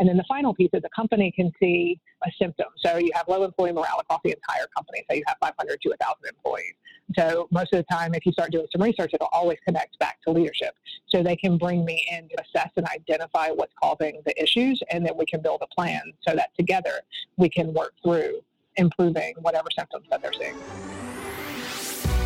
And then the final piece is a company can see a symptom. So you have low employee morale across the entire company. So you have 500 to 1,000 employees. So most of the time, if you start doing some research, it'll always connect back to leadership. So they can bring me in to assess and identify what's causing the issues, and then we can build a plan so that together we can work through improving whatever symptoms that they're seeing.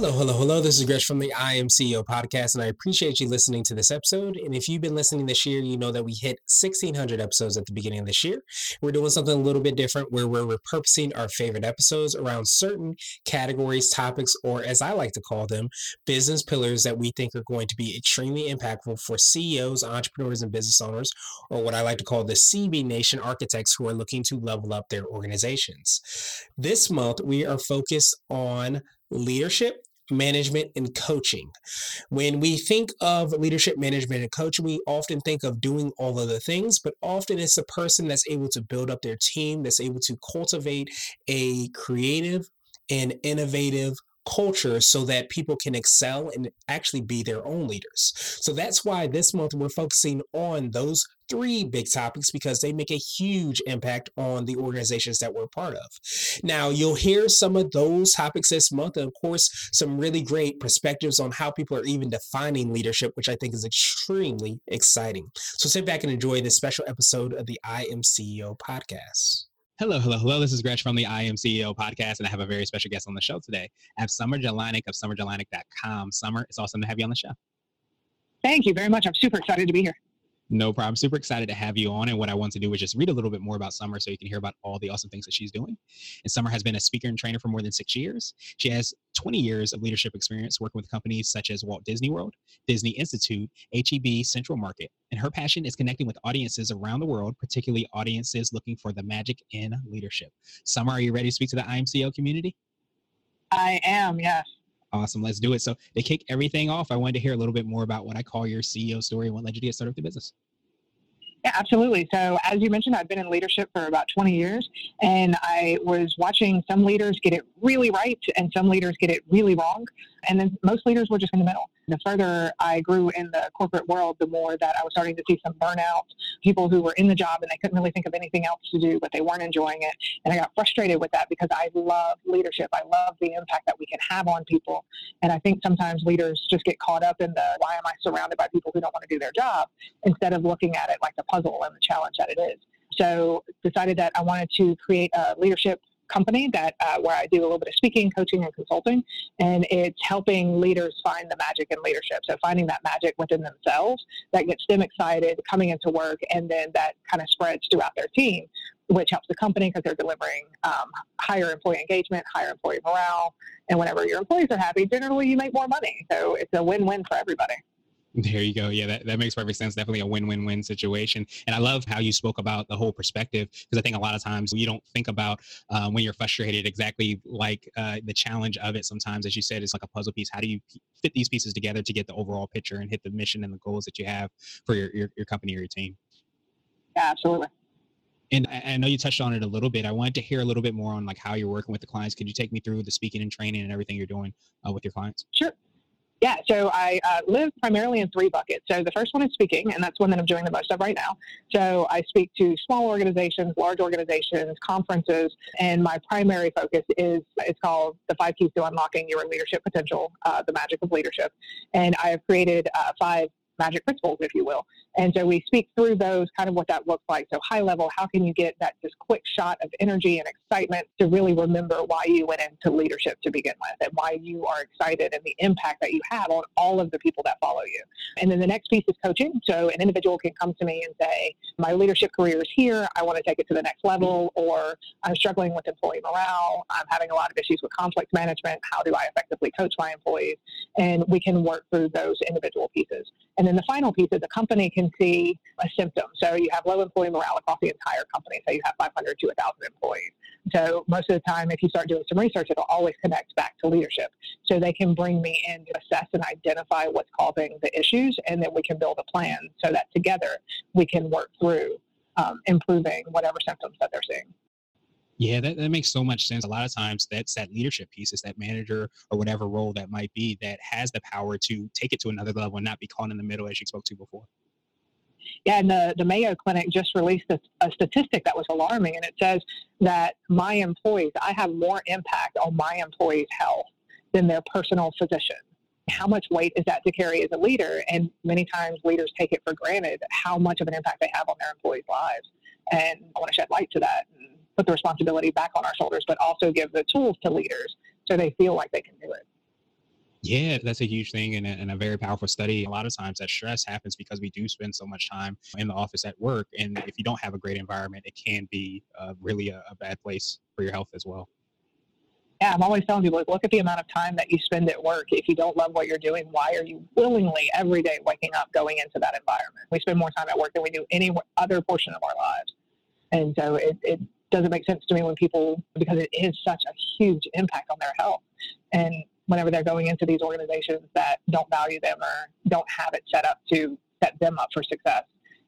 Hello, hello, hello. This is Gresh from the I Am CEO podcast, and I appreciate you listening to this episode. And if you've been listening this year, you know that we hit 1,600 episodes at the beginning of this year. We're doing something a little bit different where we're repurposing our favorite episodes around certain categories, topics, or as I like to call them, business pillars that we think are going to be extremely impactful for CEOs, entrepreneurs, and business owners, or what I like to call the CB Nation architects who are looking to level up their organizations. This month, we are focused on leadership management and coaching. When we think of leadership management and coaching, we often think of doing all of the things, but often it's a person that's able to build up their team, that's able to cultivate a creative and innovative culture so that people can excel and actually be their own leaders. So that's why this month we're focusing on those three big topics because they make a huge impact on the organizations that we're part of. Now, you'll hear some of those topics this month, and of course, some really great perspectives on how people are even defining leadership, which I think is extremely exciting. So sit back and enjoy this special episode of the I Am CEO podcast. Hello, hello, hello. This is Gresh from the I Am CEO podcast, and I have a very special guest on the show today. I have Summer Jelinek of summerjelinek.com. Summer, it's awesome to have you on the show. Thank you very much. I'm super excited to be here. No problem. Super excited to have you on. And what I want to do is just read a little bit more about Summer so you can hear about all the awesome things that she's doing. And Summer has been a speaker and trainer for more than six years. She has 20 years of leadership experience working with companies such as Walt Disney World, Disney Institute, HEB, Central Market. And her passion is connecting with audiences around the world, particularly audiences looking for the magic in leadership. Summer, are you ready to speak to the I Am CEO community? I am, yes. Awesome. Let's do it. So to kick everything off, I wanted to hear a little bit more about what I call your CEO story and what led you to get started with the business. Yeah, absolutely. So, as you mentioned, I've been in leadership for about 20 years, and I was watching some leaders get it really right and some leaders get it really wrong. And then most leaders were just in the middle. The further I grew in the corporate world, the more that I was starting to see some burnout, people who were in the job and they couldn't really think of anything else to do, but they weren't enjoying it. And I got frustrated with that because I love leadership. I love the impact that we can have on people. And I think sometimes leaders just get caught up in the why am I surrounded by people who don't want to do their job instead of looking at it like the puzzle and the challenge that it is. So decided that I wanted to create a leadership company that uh, where I do a little bit of speaking, coaching, and consulting, and it's helping leaders find the magic in leadership. So finding that magic within themselves that gets them excited, coming into work, and then that kind of spreads throughout their team, which helps the company because they're delivering um, higher employee engagement, higher employee morale, and whenever your employees are happy, generally you make more money. So it's a win-win for everybody. There you go. Yeah, that, that makes perfect sense. Definitely a win-win-win situation. And I love how you spoke about the whole perspective because I think a lot of times you don't think about um, when you're frustrated exactly like uh, the challenge of it. Sometimes, as you said, it's like a puzzle piece. How do you fit these pieces together to get the overall picture and hit the mission and the goals that you have for your, your, your company or your team? Yeah, absolutely. And I, know you touched on it a little bit. I wanted to hear a little bit more on like how you're working with the clients. Could you take me through the speaking and training and everything you're doing uh, with your clients? Sure. Yeah, so I uh, live primarily in three buckets. So the first one is speaking, and that's one that I'm doing the most of right now. So I speak to small organizations, large organizations, conferences, and my primary focus is it's called the five keys to unlocking your leadership potential, uh, the magic of leadership. And I have created uh, five magic principles, if you will. And so we speak through those, kind of what that looks like. So high level, how can you get that just quick shot of energy and excitement to really remember why you went into leadership to begin with and why you are excited and the impact that you have on all of the people that follow you. And then the next piece is coaching. So an individual can come to me and say, my leadership career is here. I want to take it to the next level, or I'm struggling with employee morale. I'm having a lot of issues with conflict management. How do I effectively coach my employees? And we can work through those individual pieces. And then the final piece is the company can see a symptom. So you have low employee morale across the entire company. So you have 500 to 1,000 employees. So most of the time, if you start doing some research, it'll always connect back to leadership. So they can bring me in to assess and identify what's causing the issues, and then we can build a plan so that together we can work through um, improving whatever symptoms that they're seeing. Yeah, that, that makes so much sense. A lot of times that's that leadership piece, is that manager or whatever role that might be that has the power to take it to another level and not be caught in the middle as you spoke to before. Yeah, and the, the Mayo Clinic just released a, a statistic that was alarming, and it says that my employees, I have more impact on my employees' health than their personal physician. How much weight is that to carry as a leader? And many times leaders take it for granted how much of an impact they have on their employees' lives. And I want to shed light to that and put the responsibility back on our shoulders, but also give the tools to leaders so they feel like they can do it. Yeah, that's a huge thing and a, and a, very powerful study. A lot of times that stress happens because we do spend so much time in the office at work. And if you don't have a great environment, it can be uh, really a, a, bad place for your health as well. Yeah, I'm always telling people, look at the amount of time that you spend at work. If you don't love what you're doing, why are you willingly every day waking up going into that environment? We spend more time at work than we do any other portion of our lives. And so it, it doesn't make sense to me when people, because it is such a huge impact on their health. And whenever they're going into these organizations that don't value them or don't have it set up to set them up for success,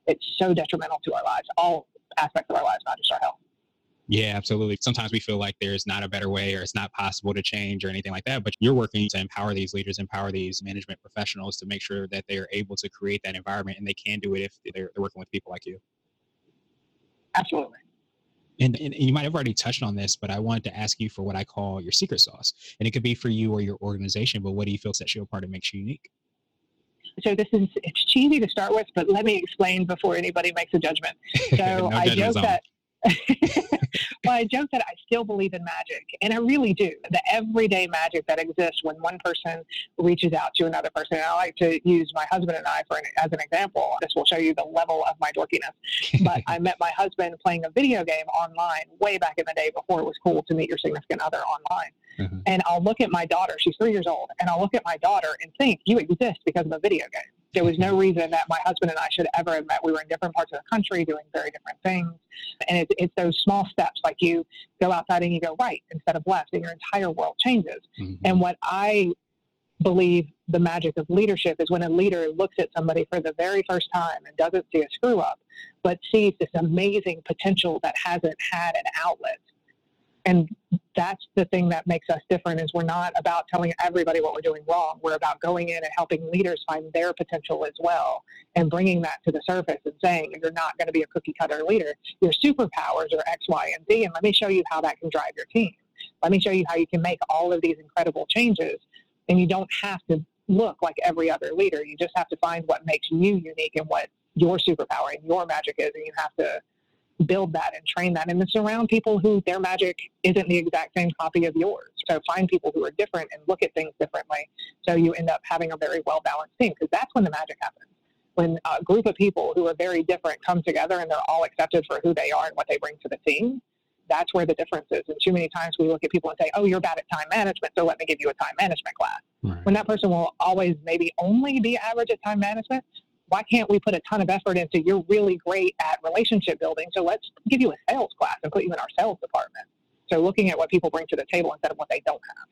it's so detrimental to our lives, all aspects of our lives, not just our health. Yeah, absolutely. Sometimes we feel like there's not a better way or it's not possible to change or anything like that. But you're working to empower these leaders, empower these management professionals to make sure that they are able to create that environment and they can do it if they're, they're working with people like you. Absolutely. And, and, you might have already touched on this, but I wanted to ask you for what I call your secret sauce. And it could be for you or your organization, but what do you feel sets you apart and makes you unique? So this is it's cheesy to start with, but let me explain before anybody makes a judgment. So no I joke that well, I joke that I still believe in magic, and I really do. The everyday magic that exists when one person reaches out to another person. And I like to use my husband and I for an, as an example. This will show you the level of my dorkiness. But I met my husband playing a video game online way back in the day before it was cool to meet your significant other online. Mm-hmm. And I'll look at my daughter, she's three years old, and I'll look at my daughter and think, you exist because of a video game. There was no reason that my husband and I should ever have met. We were in different parts of the country doing very different things. And it's, it's those small steps, like you go outside and you go right instead of left, and your entire world changes. Mm-hmm. And what I believe the magic of leadership is when a leader looks at somebody for the very first time and doesn't see a screw up, but sees this amazing potential that hasn't had an outlet and that's the thing that makes us different is we're not about telling everybody what we're doing wrong. We're about going in and helping leaders find their potential as well and bringing that to the surface and saying you're not going to be a cookie cutter leader. Your superpowers are x y and z and let me show you how that can drive your team. Let me show you how you can make all of these incredible changes. And you don't have to look like every other leader. You just have to find what makes you unique and what your superpower and your magic is and you have to build that and train that and surround people who their magic isn't the exact same copy of yours. So find people who are different and look at things differently. So you end up having a very well balanced team because that's when the magic happens. When a group of people who are very different come together and they're all accepted for who they are and what they bring to the team, that's where the difference is. And too many times we look at people and say, oh, you're bad at time management, so let me give you a time management class. Right. When that person will always maybe only be average at time management, why can't we put a ton of effort into you're really great at relationship building so let's give you a sales class and put you in our sales department. So looking at what people bring to the table instead of what they don't have.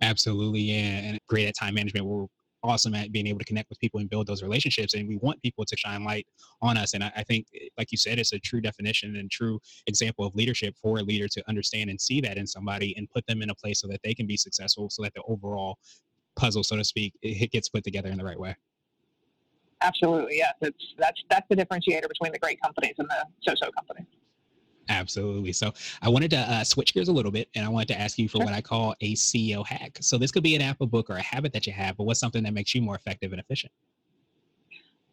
Absolutely yeah and great at time management. We're awesome at being able to connect with people and build those relationships and we want people to shine light on us and I, I think like you said it's a true definition and true example of leadership for a leader to understand and see that in somebody and put them in a place so that they can be successful so that the overall puzzle so to speak it gets put together in the right way Absolutely, yes. It's that's that's the differentiator between the great companies and the so-so companies. Absolutely. So I wanted to uh, switch gears a little bit, and I wanted to ask you for sure. what I call a CEO hack. So this could be an Apple book or a habit that you have, but what's something that makes you more effective and efficient?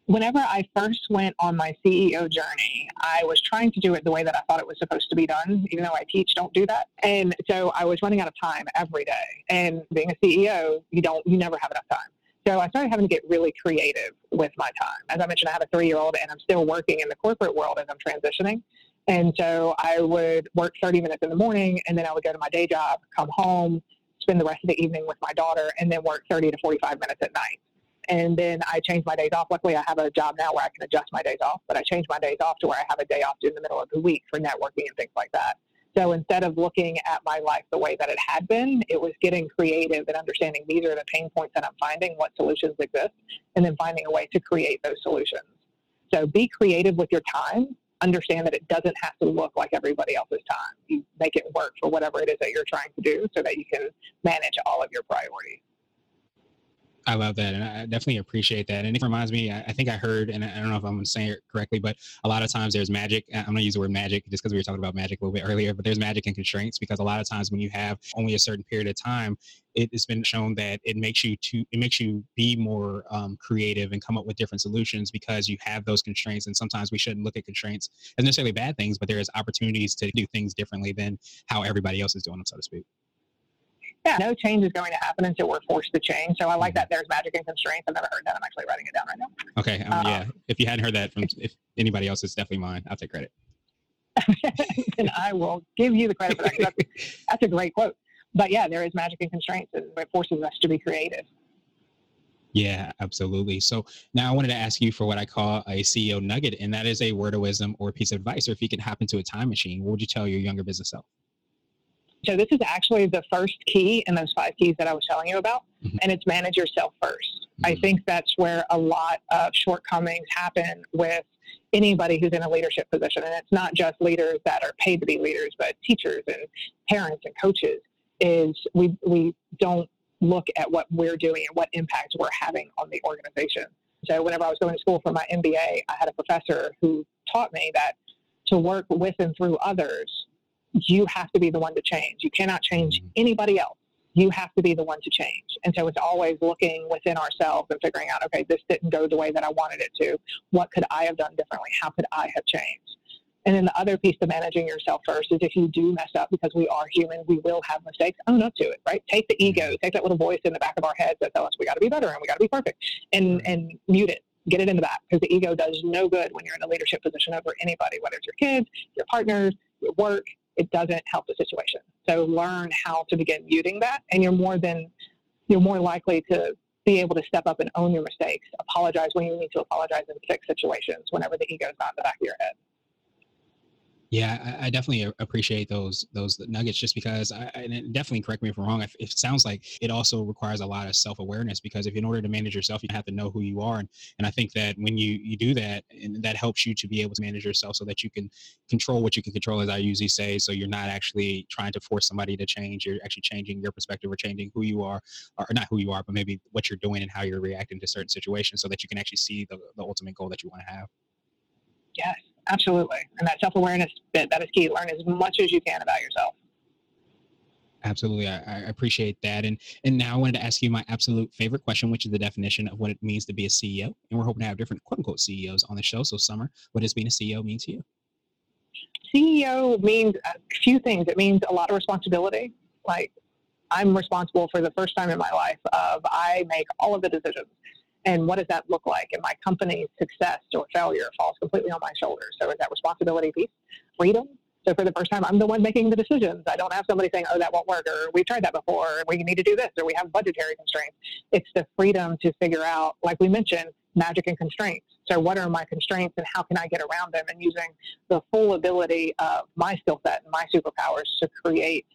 Whenever I first went on my CEO journey, I was trying to do it the way that I thought it was supposed to be done, even though I teach don't do that. And so I was running out of time every day. And being a CEO, you don't, you never have enough time. So I started having to get really creative with my time. As I mentioned, I have a three year old and I'm still working in the corporate world as I'm transitioning. And so I would work 30 minutes in the morning and then I would go to my day job, come home, spend the rest of the evening with my daughter, and then work 30 to 45 minutes at night. and then I changed my days off. Luckily, I have a job now where I can adjust my days off, but I changed my days off to where I have a day off in the middle of the week for networking and things like that. So instead of looking at my life the way that it had been, it was getting creative and understanding these are the pain points that I'm finding, what solutions exist, and then finding a way to create those solutions. So be creative with your time. Understand that it doesn't have to look like everybody else's time. You make it work for whatever it is that you're trying to do so that you can manage all of your priorities. I love that, and I definitely appreciate that. And it reminds me, I think I heard, and I don't know if I'm saying it correctly, but a lot of times there's magic. I'm going to use the word magic just because we were talking about magic a little bit earlier. But there's magic and constraints because a lot of times when you have only a certain period of time, it has been shown that it makes you to it makes you be more um, creative and come up with different solutions because you have those constraints. And sometimes we shouldn't look at constraints as necessarily bad things, but there is opportunities to do things differently than how everybody else is doing them, so to speak yeah, no change is going to happen until we're forced to change. So I like mm-hmm. that there's magic and constraints. I've never heard that. I'm actually writing it down right now. Okay. Um, yeah. Um, if you hadn't heard that from if anybody else, it's definitely mine. I'll take credit. and I will give you the credit for that. That's, that's a great quote. But yeah, there is magic and constraints, and it forces us to be creative. Yeah, absolutely. So now I wanted to ask you for what I call a CEO nugget, and that is a word of wisdom or a piece of advice. Or if you could hop into a time machine, what would you tell your younger business self? So this is actually the first key in those five keys that I was telling you about, mm-hmm. and it's manage yourself 1st mm-hmm. I think that's where a lot of shortcomings happen with anybody who's in a leadership position, and it's not just leaders that are paid to be leaders, but teachers and parents and coaches. Is we we don't look at what we're doing and what impact we're having on the organization. So whenever I was going to school for my MBA, I had a professor who taught me that to work with and through others you have to be the one to change. You cannot change mm-hmm. anybody else. You have to be the one to change. And so it's always looking within ourselves and figuring out, okay, this didn't go the way that I wanted it to. What could I have done differently? How could I have changed? And then the other piece to managing yourself first is if you do mess up, because we are human, we will have mistakes, own up to it, right? Take the ego, mm-hmm. take that little voice in the back of our heads that tells us we got to be better and we got to be perfect and, and mute it. Get it in the back because the ego does no good when you're in a leadership position over anybody, whether it's your kids, your partners, your work, it doesn't help the situation. So learn how to begin muting that, and you're more than you're more likely to be able to step up and own your mistakes, apologize when you need to apologize, and fix situations whenever the ego is not in the back of your head. Yeah, I, I, definitely appreciate those those nuggets just because I, and definitely correct me if I'm wrong. If It sounds like it also requires a lot of self awareness because if in order to manage yourself, you have to know who you are, and and I think that when you you do that, and that helps you to be able to manage yourself so that you can control what you can control, as I usually say. So you're not actually trying to force somebody to change. You're actually changing your perspective or changing who you are, or not who you are, but maybe what you're doing and how you're reacting to certain situations, so that you can actually see the the ultimate goal that you want to have. Yes absolutely. And that self awareness bit that is key. Learn as much as you can about yourself. Absolutely, I, I, appreciate that. And and now I wanted to ask you my absolute favorite question, which is the definition of what it means to be a CEO. And we're hoping to have different quote unquote CEOs on the show. So, Summer, what does being a CEO mean to you? CEO means a few things. It means a lot of responsibility. Like I'm responsible for the first time in my life of I make all of the decisions and what does that look like? And my company's success or failure falls completely on my shoulders. So is that responsibility piece, freedom? So for the first time, I'm the one making the decisions. I don't have somebody saying, "Oh, that won't work," or "We've tried that before. Or We need to do this," or "We have budgetary constraints." It's the freedom to figure out, like we mentioned, magic and constraints. So what are my constraints, and how can I get around them? And using the full ability of my skill set and my superpowers to create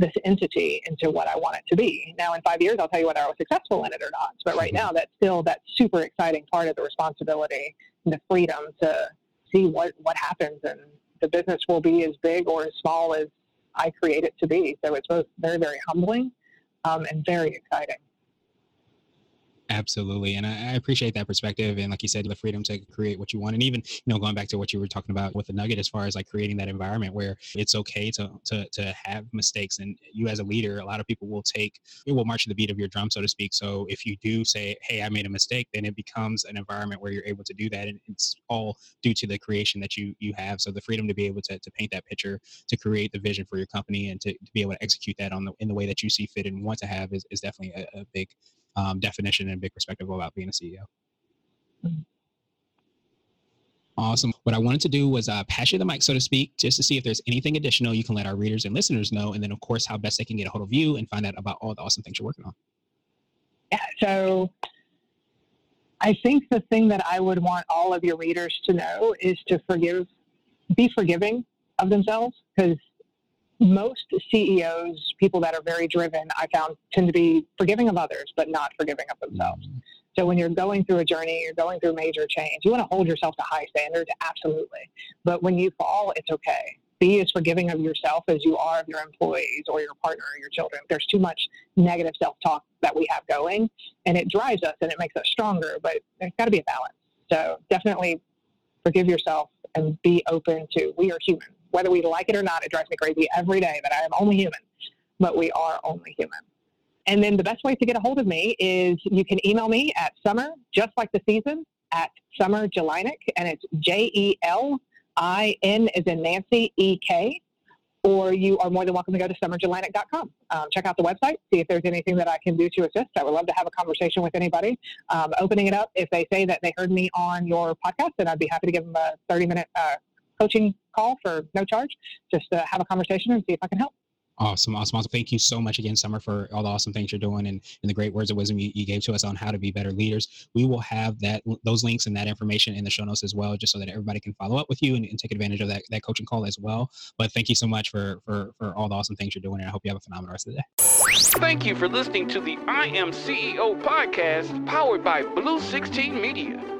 this entity into what I want it to be. Now, in five years, I'll tell you whether I was successful in it or not. But right mm-hmm. now, that's still that super exciting part of the responsibility and the freedom to see what, what happens. And the business will be as big or as small as I create it to be. So it's both very, very humbling um, and very exciting. Absolutely. And I, I, appreciate that perspective. And like you said, the freedom to create what you want. And even, you know, going back to what you were talking about with the nugget, as far as like creating that environment where it's okay to, to, to have mistakes. And you as a leader, a lot of people will take, it will march to the beat of your drum, so to speak. So if you do say, Hey, I made a mistake, then it becomes an environment where you're able to do that. And it's all due to the creation that you, you have. So the freedom to be able to, to paint that picture, to create the vision for your company and to, to be able to execute that on the, in the way that you see fit and want to have is, is definitely a, a big um, definition and big perspective about being a CEO. Mm-hmm. Awesome. What I wanted to do was uh, pass you the mic, so to speak, just to see if there's anything additional you can let our readers and listeners know. And then, of course, how best they can get a hold of you and find out about all the awesome things you're working on. Yeah. So I think the thing that I would want all of your readers to know is to forgive, be forgiving of themselves because most CEOs, people that are very driven, I found tend to be forgiving of others, but not forgiving of themselves. Mm-hmm. So when you're going through a journey, you're going through major change, you want to hold yourself to high standards, absolutely. But when you fall, it's okay. Be as forgiving of yourself as you are of your employees or your partner or your children. There's too much negative self-talk that we have going, and it drives us and it makes us stronger. But there's got to be a balance. So definitely forgive yourself and be open to we are human. Whether we like it or not, it drives me crazy every day that I am only human, but we are only human. And then the best way to get a hold of me is you can email me at summer, just like the season, at Summer Jelinek, and it's J E L I N as in Nancy E K. Or you are more than welcome to go to summerjelinek.com. Um, check out the website, see if there's anything that I can do to assist. I would love to have a conversation with anybody. Um, opening it up, if they say that they heard me on your podcast, then I'd be happy to give them a 30 minute uh, coaching call for no charge, just to have a conversation and see if I can help. Awesome, awesome, awesome. Thank you so much again, Summer, for all the awesome things you're doing and, and the great words of wisdom you, you gave to us on how to be better leaders. We will have that those links and that information in the show notes as well, just so that everybody can follow up with you and, and take advantage of that, that coaching call as well. But thank you so much for, for, for all the awesome things you're doing, and I hope you have a phenomenal rest of the day. Thank you for listening to the I Am CEO podcast powered by Blue 16 Media.